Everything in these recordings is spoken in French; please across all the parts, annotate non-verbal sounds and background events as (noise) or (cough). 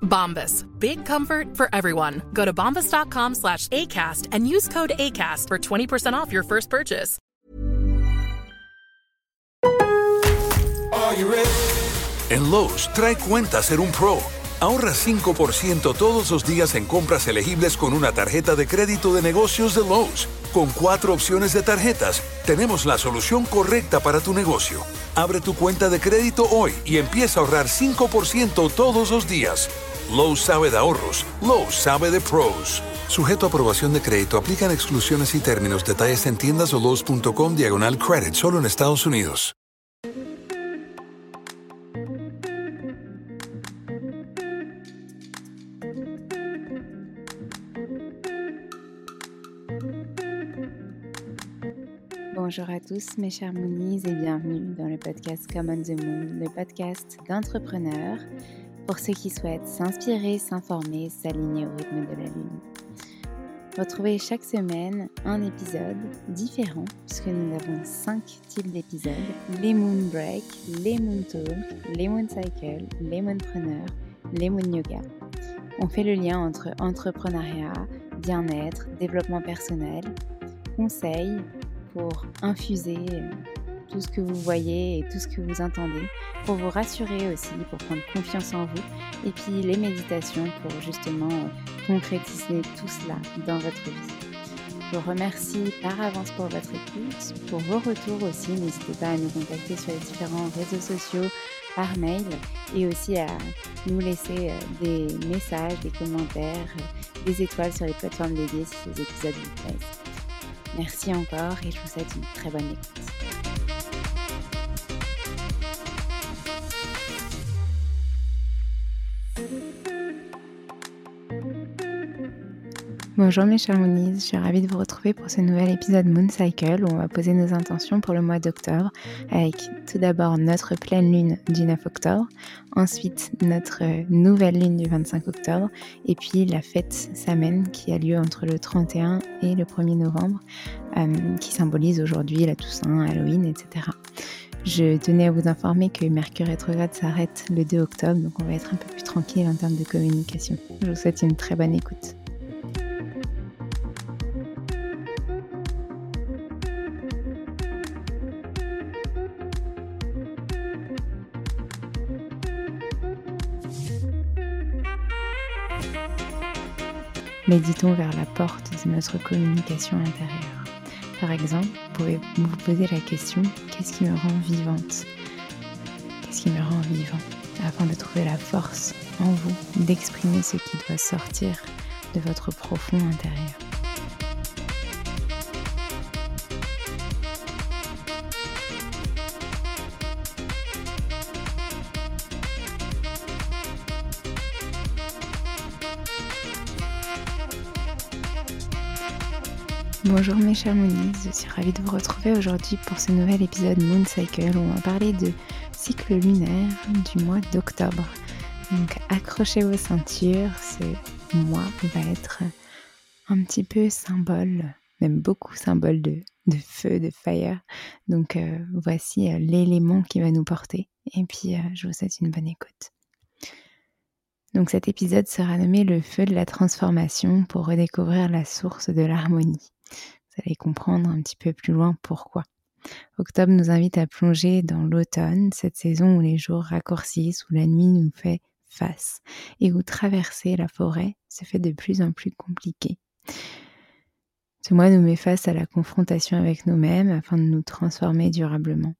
Bombas. Big comfort for everyone. Go to bombas.com slash ACAST and use code ACAST for 20% off your first purchase. En Lowe's, trae cuenta ser un pro. Ahorra 5% todos los días en compras elegibles con una tarjeta de crédito de negocios de Lowe's. Con cuatro opciones de tarjetas, tenemos la solución correcta para tu negocio. Abre tu cuenta de crédito hoy y empieza a ahorrar 5% todos los días. Lowe's sabe de ahorros. Lowe's sabe de pros. Sujeto a aprobación de crédito, aplican exclusiones y términos. Detalles en tiendas o Lowe's.com diagonal credit, solo en Estados Unidos. Bonjour à tous mes chers Moonies et bienvenue dans le podcast Come on the Moon, le podcast d'entrepreneurs pour ceux qui souhaitent s'inspirer, s'informer, s'aligner au rythme de la Lune. Retrouvez chaque semaine un épisode différent puisque nous avons cinq types d'épisodes les Moon Break, les Moon Talk, les Moon Cycle, les Moonpreneurs, les Moon Yoga. On fait le lien entre entrepreneuriat, bien-être, développement personnel, conseils pour infuser tout ce que vous voyez et tout ce que vous entendez, pour vous rassurer aussi, pour prendre confiance en vous, et puis les méditations pour justement euh, concrétiser tout cela dans votre vie. Je vous remercie par avance pour votre écoute, pour vos retours aussi. N'hésitez pas à nous contacter sur les différents réseaux sociaux, par mail, et aussi à nous laisser euh, des messages, des commentaires, des étoiles sur les plateformes dédiées si ces épisodes vous plaisent. Merci encore et je vous souhaite une très bonne écoute. Bonjour mes chers Moonies, je suis ravie de vous retrouver pour ce nouvel épisode Moon Cycle où on va poser nos intentions pour le mois d'octobre avec tout d'abord notre pleine lune du 9 octobre, ensuite notre nouvelle lune du 25 octobre et puis la fête Samen qui a lieu entre le 31 et le 1er novembre euh, qui symbolise aujourd'hui la Toussaint, Halloween, etc. Je tenais à vous informer que Mercure rétrograde s'arrête le 2 octobre, donc on va être un peu plus tranquille en termes de communication. Je vous souhaite une très bonne écoute. Méditons vers la porte de notre communication intérieure. Par exemple, vous pouvez vous poser la question qu'est-ce qui me rend vivante? Qu'est-ce qui me rend vivant? Afin de trouver la force en vous d'exprimer ce qui doit sortir de votre profond intérieur. Bonjour mes chers Moonies, je suis ravie de vous retrouver aujourd'hui pour ce nouvel épisode Moon Cycle où on va parler de cycle lunaire du mois d'octobre. Donc accrochez vos ceintures, ce mois va être un petit peu symbole, même beaucoup symbole de de feu, de fire. Donc euh, voici euh, l'élément qui va nous porter. Et puis euh, je vous souhaite une bonne écoute. Donc cet épisode sera nommé le feu de la transformation pour redécouvrir la source de l'harmonie. Vous allez comprendre un petit peu plus loin pourquoi. Octobre nous invite à plonger dans l'automne, cette saison où les jours raccourcissent, où la nuit nous fait face et où traverser la forêt se fait de plus en plus compliqué. Ce mois nous met face à la confrontation avec nous-mêmes afin de nous transformer durablement.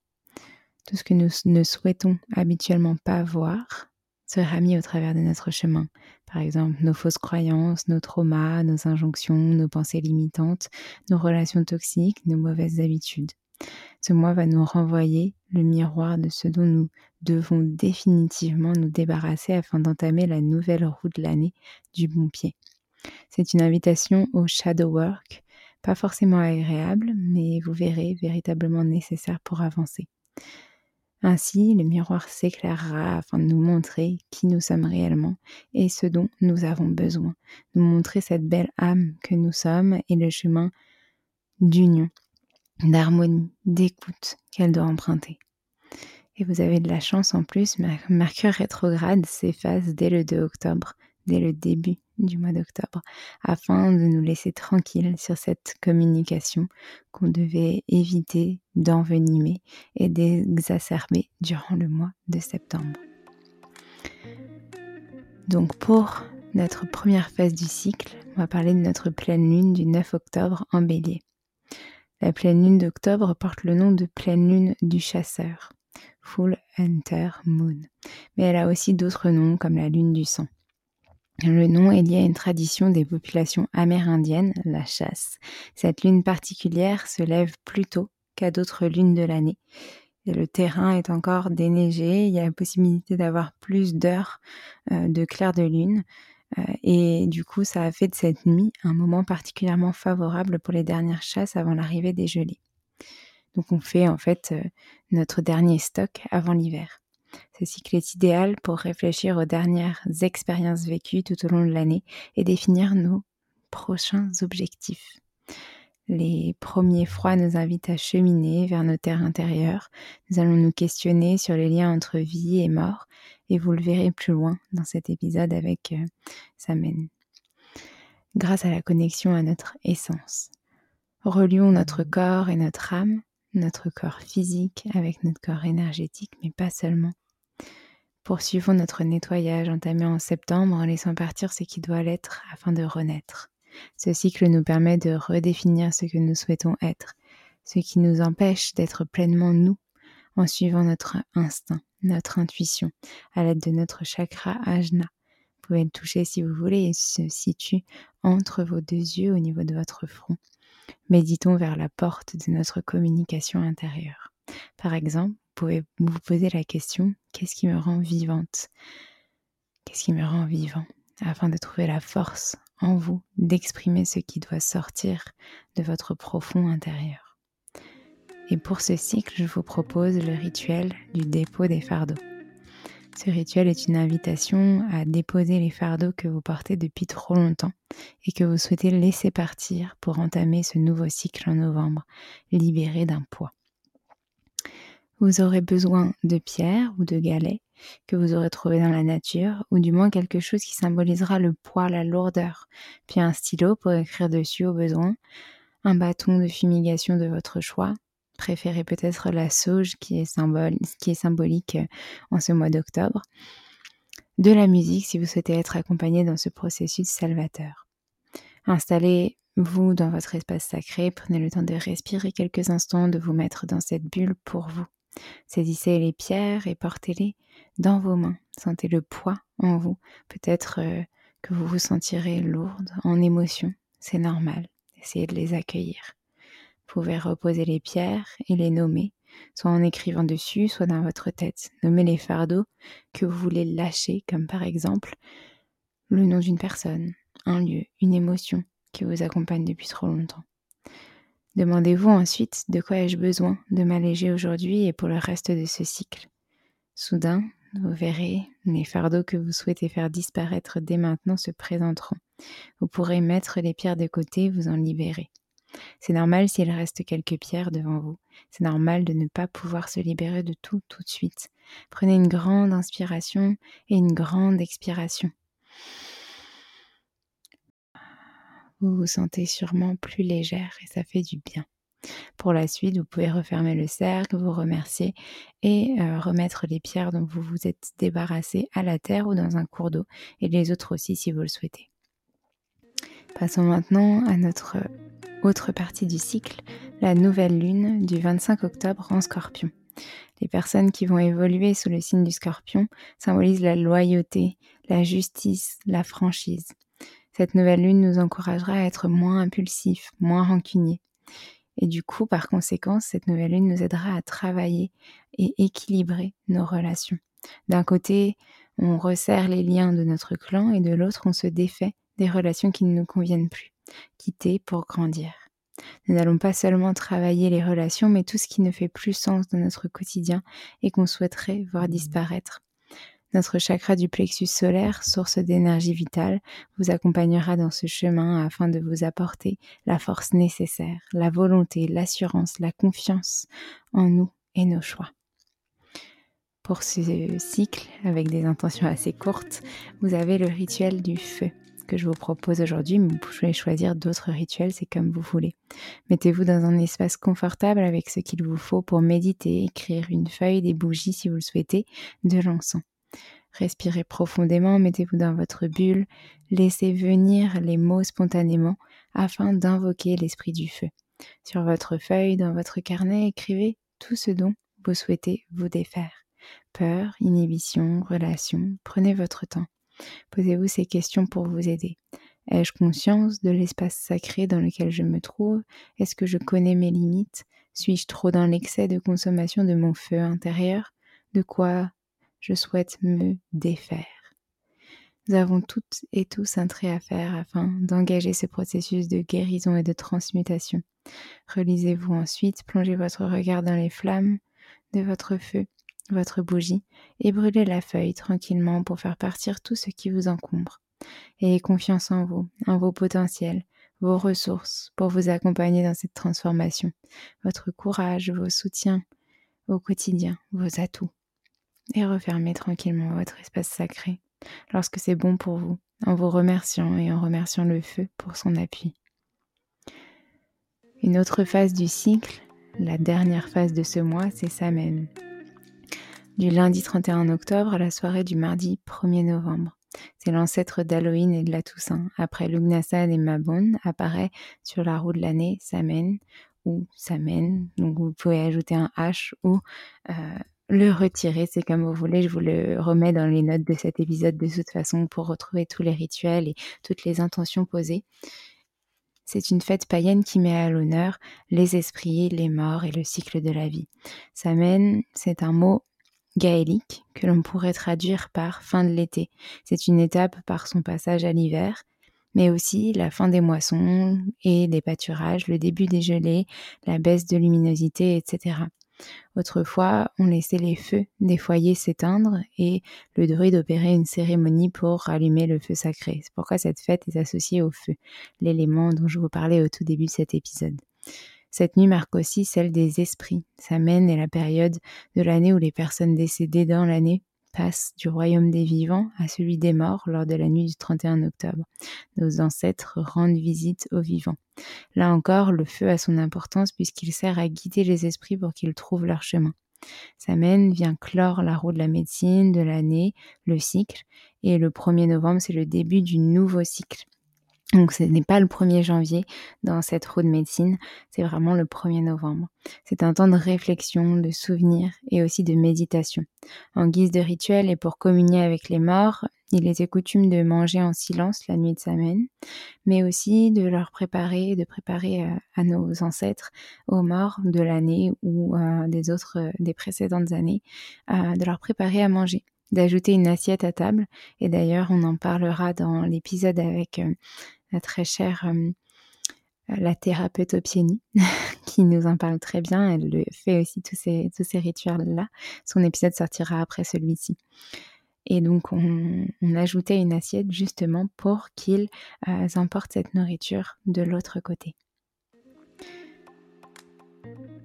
Tout ce que nous ne souhaitons habituellement pas voir sera mis au travers de notre chemin. Par exemple, nos fausses croyances, nos traumas, nos injonctions, nos pensées limitantes, nos relations toxiques, nos mauvaises habitudes. Ce mois va nous renvoyer le miroir de ce dont nous devons définitivement nous débarrasser afin d'entamer la nouvelle route de l'année du bon pied. C'est une invitation au shadow work, pas forcément agréable, mais vous verrez véritablement nécessaire pour avancer. Ainsi, le miroir s'éclairera afin de nous montrer qui nous sommes réellement et ce dont nous avons besoin, nous montrer cette belle âme que nous sommes et le chemin d'union, d'harmonie, d'écoute qu'elle doit emprunter. Et vous avez de la chance en plus, Mercure rétrograde s'efface dès le 2 octobre, dès le début du mois d'octobre, afin de nous laisser tranquilles sur cette communication qu'on devait éviter d'envenimer et d'exacerber durant le mois de septembre. Donc pour notre première phase du cycle, on va parler de notre pleine lune du 9 octobre en bélier. La pleine lune d'octobre porte le nom de pleine lune du chasseur, Full Hunter Moon, mais elle a aussi d'autres noms comme la lune du sang. Le nom est lié à une tradition des populations amérindiennes, la chasse. Cette lune particulière se lève plus tôt qu'à d'autres lunes de l'année. Le terrain est encore déneigé, il y a la possibilité d'avoir plus d'heures euh, de clair de lune. Euh, et du coup, ça a fait de cette nuit un moment particulièrement favorable pour les dernières chasses avant l'arrivée des gelées. Donc on fait en fait euh, notre dernier stock avant l'hiver. Ce cycle est idéal pour réfléchir aux dernières expériences vécues tout au long de l'année et définir nos prochains objectifs. Les premiers froids nous invitent à cheminer vers nos terres intérieures. Nous allons nous questionner sur les liens entre vie et mort et vous le verrez plus loin dans cet épisode avec euh, Samen. Grâce à la connexion à notre essence. Relions notre corps et notre âme, notre corps physique avec notre corps énergétique, mais pas seulement. Poursuivons notre nettoyage entamé en septembre en laissant partir ce qui doit l'être afin de renaître. Ce cycle nous permet de redéfinir ce que nous souhaitons être, ce qui nous empêche d'être pleinement nous en suivant notre instinct, notre intuition, à l'aide de notre chakra ajna. Vous pouvez le toucher si vous voulez, il se situe entre vos deux yeux au niveau de votre front. Méditons vers la porte de notre communication intérieure. Par exemple, pouvez vous poser la question, qu'est-ce qui me rend vivante? Qu'est-ce qui me rend vivant? Afin de trouver la force en vous d'exprimer ce qui doit sortir de votre profond intérieur. Et pour ce cycle, je vous propose le rituel du dépôt des fardeaux. Ce rituel est une invitation à déposer les fardeaux que vous portez depuis trop longtemps et que vous souhaitez laisser partir pour entamer ce nouveau cycle en novembre, libéré d'un poids. Vous aurez besoin de pierres ou de galets que vous aurez trouvés dans la nature, ou du moins quelque chose qui symbolisera le poids, la lourdeur, puis un stylo pour écrire dessus au besoin, un bâton de fumigation de votre choix, préférez peut-être la sauge qui est, qui est symbolique euh, en ce mois d'octobre, de la musique si vous souhaitez être accompagné dans ce processus salvateur. Installez-vous dans votre espace sacré, prenez le temps de respirer quelques instants, de vous mettre dans cette bulle pour vous. Saisissez les pierres et portez-les dans vos mains. Sentez le poids en vous. Peut-être euh, que vous vous sentirez lourde en émotion. C'est normal. Essayez de les accueillir. Vous pouvez reposer les pierres et les nommer, soit en écrivant dessus, soit dans votre tête. Nommez les fardeaux que vous voulez lâcher, comme par exemple le nom d'une personne, un lieu, une émotion qui vous accompagne depuis trop longtemps. Demandez-vous ensuite de quoi ai-je besoin de m'alléger aujourd'hui et pour le reste de ce cycle? Soudain, vous verrez, les fardeaux que vous souhaitez faire disparaître dès maintenant se présenteront. Vous pourrez mettre les pierres de côté, vous en libérer. C'est normal s'il reste quelques pierres devant vous. C'est normal de ne pas pouvoir se libérer de tout tout de suite. Prenez une grande inspiration et une grande expiration. Vous vous sentez sûrement plus légère et ça fait du bien. Pour la suite, vous pouvez refermer le cercle, vous remercier et euh, remettre les pierres dont vous vous êtes débarrassé à la terre ou dans un cours d'eau et les autres aussi si vous le souhaitez. Passons maintenant à notre autre partie du cycle, la nouvelle lune du 25 octobre en scorpion. Les personnes qui vont évoluer sous le signe du scorpion symbolisent la loyauté, la justice, la franchise. Cette nouvelle lune nous encouragera à être moins impulsifs, moins rancuniers. Et du coup, par conséquent, cette nouvelle lune nous aidera à travailler et équilibrer nos relations. D'un côté, on resserre les liens de notre clan et de l'autre, on se défait des relations qui ne nous conviennent plus. Quitter pour grandir. Nous n'allons pas seulement travailler les relations, mais tout ce qui ne fait plus sens dans notre quotidien et qu'on souhaiterait voir disparaître. Notre chakra du plexus solaire, source d'énergie vitale, vous accompagnera dans ce chemin afin de vous apporter la force nécessaire, la volonté, l'assurance, la confiance en nous et nos choix. Pour ce cycle, avec des intentions assez courtes, vous avez le rituel du feu que je vous propose aujourd'hui, mais vous pouvez choisir d'autres rituels, c'est comme vous voulez. Mettez-vous dans un espace confortable avec ce qu'il vous faut pour méditer, écrire une feuille, des bougies si vous le souhaitez, de l'encens. Respirez profondément, mettez-vous dans votre bulle, laissez venir les mots spontanément afin d'invoquer l'esprit du feu. Sur votre feuille, dans votre carnet, écrivez tout ce dont vous souhaitez vous défaire. Peur, inhibition, relation, prenez votre temps. Posez-vous ces questions pour vous aider. Ai-je conscience de l'espace sacré dans lequel je me trouve? Est-ce que je connais mes limites? Suis-je trop dans l'excès de consommation de mon feu intérieur? De quoi je souhaite me défaire Nous avons toutes et tous un trait à faire afin d'engager ce processus de guérison et de transmutation. Relisez-vous ensuite, plongez votre regard dans les flammes de votre feu votre bougie et brûlez la feuille tranquillement pour faire partir tout ce qui vous encombre. Ayez confiance en vous, en vos potentiels, vos ressources pour vous accompagner dans cette transformation, votre courage, vos soutiens au quotidien, vos atouts. Et refermez tranquillement votre espace sacré lorsque c'est bon pour vous, en vous remerciant et en remerciant le feu pour son appui. Une autre phase du cycle, la dernière phase de ce mois, c'est Samen, du lundi 31 octobre à la soirée du mardi 1er novembre. C'est l'ancêtre d'Halloween et de la Toussaint. Après Lugnasad et Mabon apparaît sur la roue de l'année Samen ou Samen. Donc vous pouvez ajouter un H ou euh, le retirer, c'est comme vous voulez. Je vous le remets dans les notes de cet épisode de toute façon pour retrouver tous les rituels et toutes les intentions posées. C'est une fête païenne qui met à l'honneur les esprits, les morts et le cycle de la vie. Samen, c'est un mot gaélique que l'on pourrait traduire par fin de l'été. C'est une étape par son passage à l'hiver, mais aussi la fin des moissons et des pâturages, le début des gelées, la baisse de luminosité, etc. Autrefois, on laissait les feux des foyers s'éteindre et le druide opérait une cérémonie pour rallumer le feu sacré. C'est pourquoi cette fête est associée au feu, l'élément dont je vous parlais au tout début de cet épisode. Cette nuit marque aussi celle des esprits. Sa mène est la période de l'année où les personnes décédées dans l'année du royaume des vivants à celui des morts lors de la nuit du 31 octobre. Nos ancêtres rendent visite aux vivants. Là encore, le feu a son importance puisqu'il sert à guider les esprits pour qu'ils trouvent leur chemin. Sa mène vient clore la roue de la médecine, de l'année, le cycle, et le 1er novembre, c'est le début du nouveau cycle. Donc ce n'est pas le 1er janvier dans cette roue de médecine, c'est vraiment le 1er novembre. C'est un temps de réflexion, de souvenir et aussi de méditation. En guise de rituel et pour communier avec les morts, il était coutume de manger en silence la nuit de semaine, mais aussi de leur préparer, de préparer euh, à, nos ancêtres aux morts de l'année ou euh, des autres, euh, des précédentes années, de leur préparer à manger d'ajouter une assiette à table. Et d'ailleurs, on en parlera dans l'épisode avec très chère euh, la thérapeute au (laughs) qui nous en parle très bien. Elle le fait aussi tous ces, rituels-là. Son épisode sortira après celui-ci. Et donc, on, ajoutait une assiette justement pour qu'ils euh, emportent cette nourriture de l'autre côté.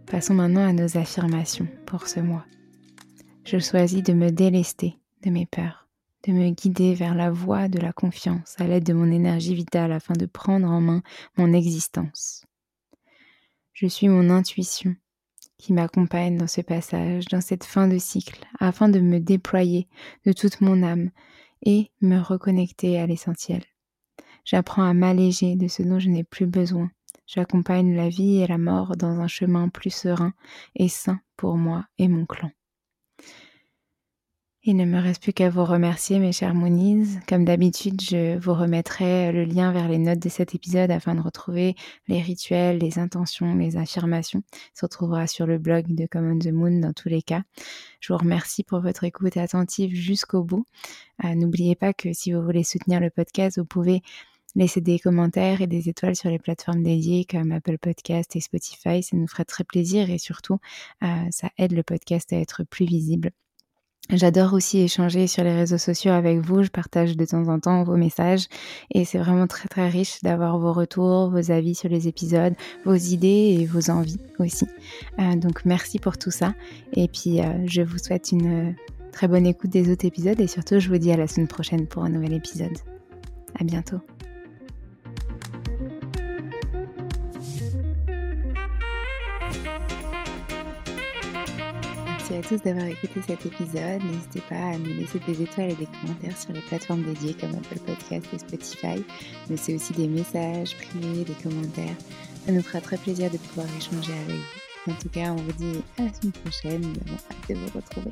Passons maintenant à nos affirmations pour ce mois. Je choisis de me délester de mes peurs, de me guider vers la voie de la confiance à l'aide de mon énergie vitale afin de prendre en main mon existence. Je suis mon intuition qui m'accompagne dans ce passage, dans cette fin de cycle, afin de me déployer de toute mon âme et me reconnecter à l'essentiel. J'apprends à m'alléger de ce dont je n'ai plus besoin. J'accompagne la vie et la mort dans un chemin plus serein et sain pour moi et mon clan. Il ne me reste plus qu'à vous remercier, mes chers Moonies. Comme d'habitude, je vous remettrai le lien vers les notes de cet épisode afin de retrouver les rituels, les intentions, les affirmations. Ça se retrouvera sur le blog de Common the Moon dans tous les cas. Je vous remercie pour votre écoute attentive jusqu'au bout. Euh, n'oubliez pas que si vous voulez soutenir le podcast, vous pouvez laisser des commentaires et des étoiles sur les plateformes dédiées comme Apple Podcast et Spotify. Ça nous ferait très plaisir et surtout, euh, ça aide le podcast à être plus visible. J'adore aussi échanger sur les réseaux sociaux avec vous. Je partage de temps en temps vos messages et c'est vraiment très très riche d'avoir vos retours, vos avis sur les épisodes, vos idées et vos envies aussi. Euh, donc merci pour tout ça et puis euh, je vous souhaite une très bonne écoute des autres épisodes et surtout je vous dis à la semaine prochaine pour un nouvel épisode. À bientôt. À tous d'avoir écouté cet épisode. N'hésitez pas à nous laisser des étoiles et des commentaires sur les plateformes dédiées comme Apple Podcast et Spotify. Mais c'est aussi des messages privés, des commentaires. Ça nous fera très plaisir de pouvoir échanger avec vous. En tout cas, on vous dit à la semaine prochaine. Nous avons hâte de vous retrouver.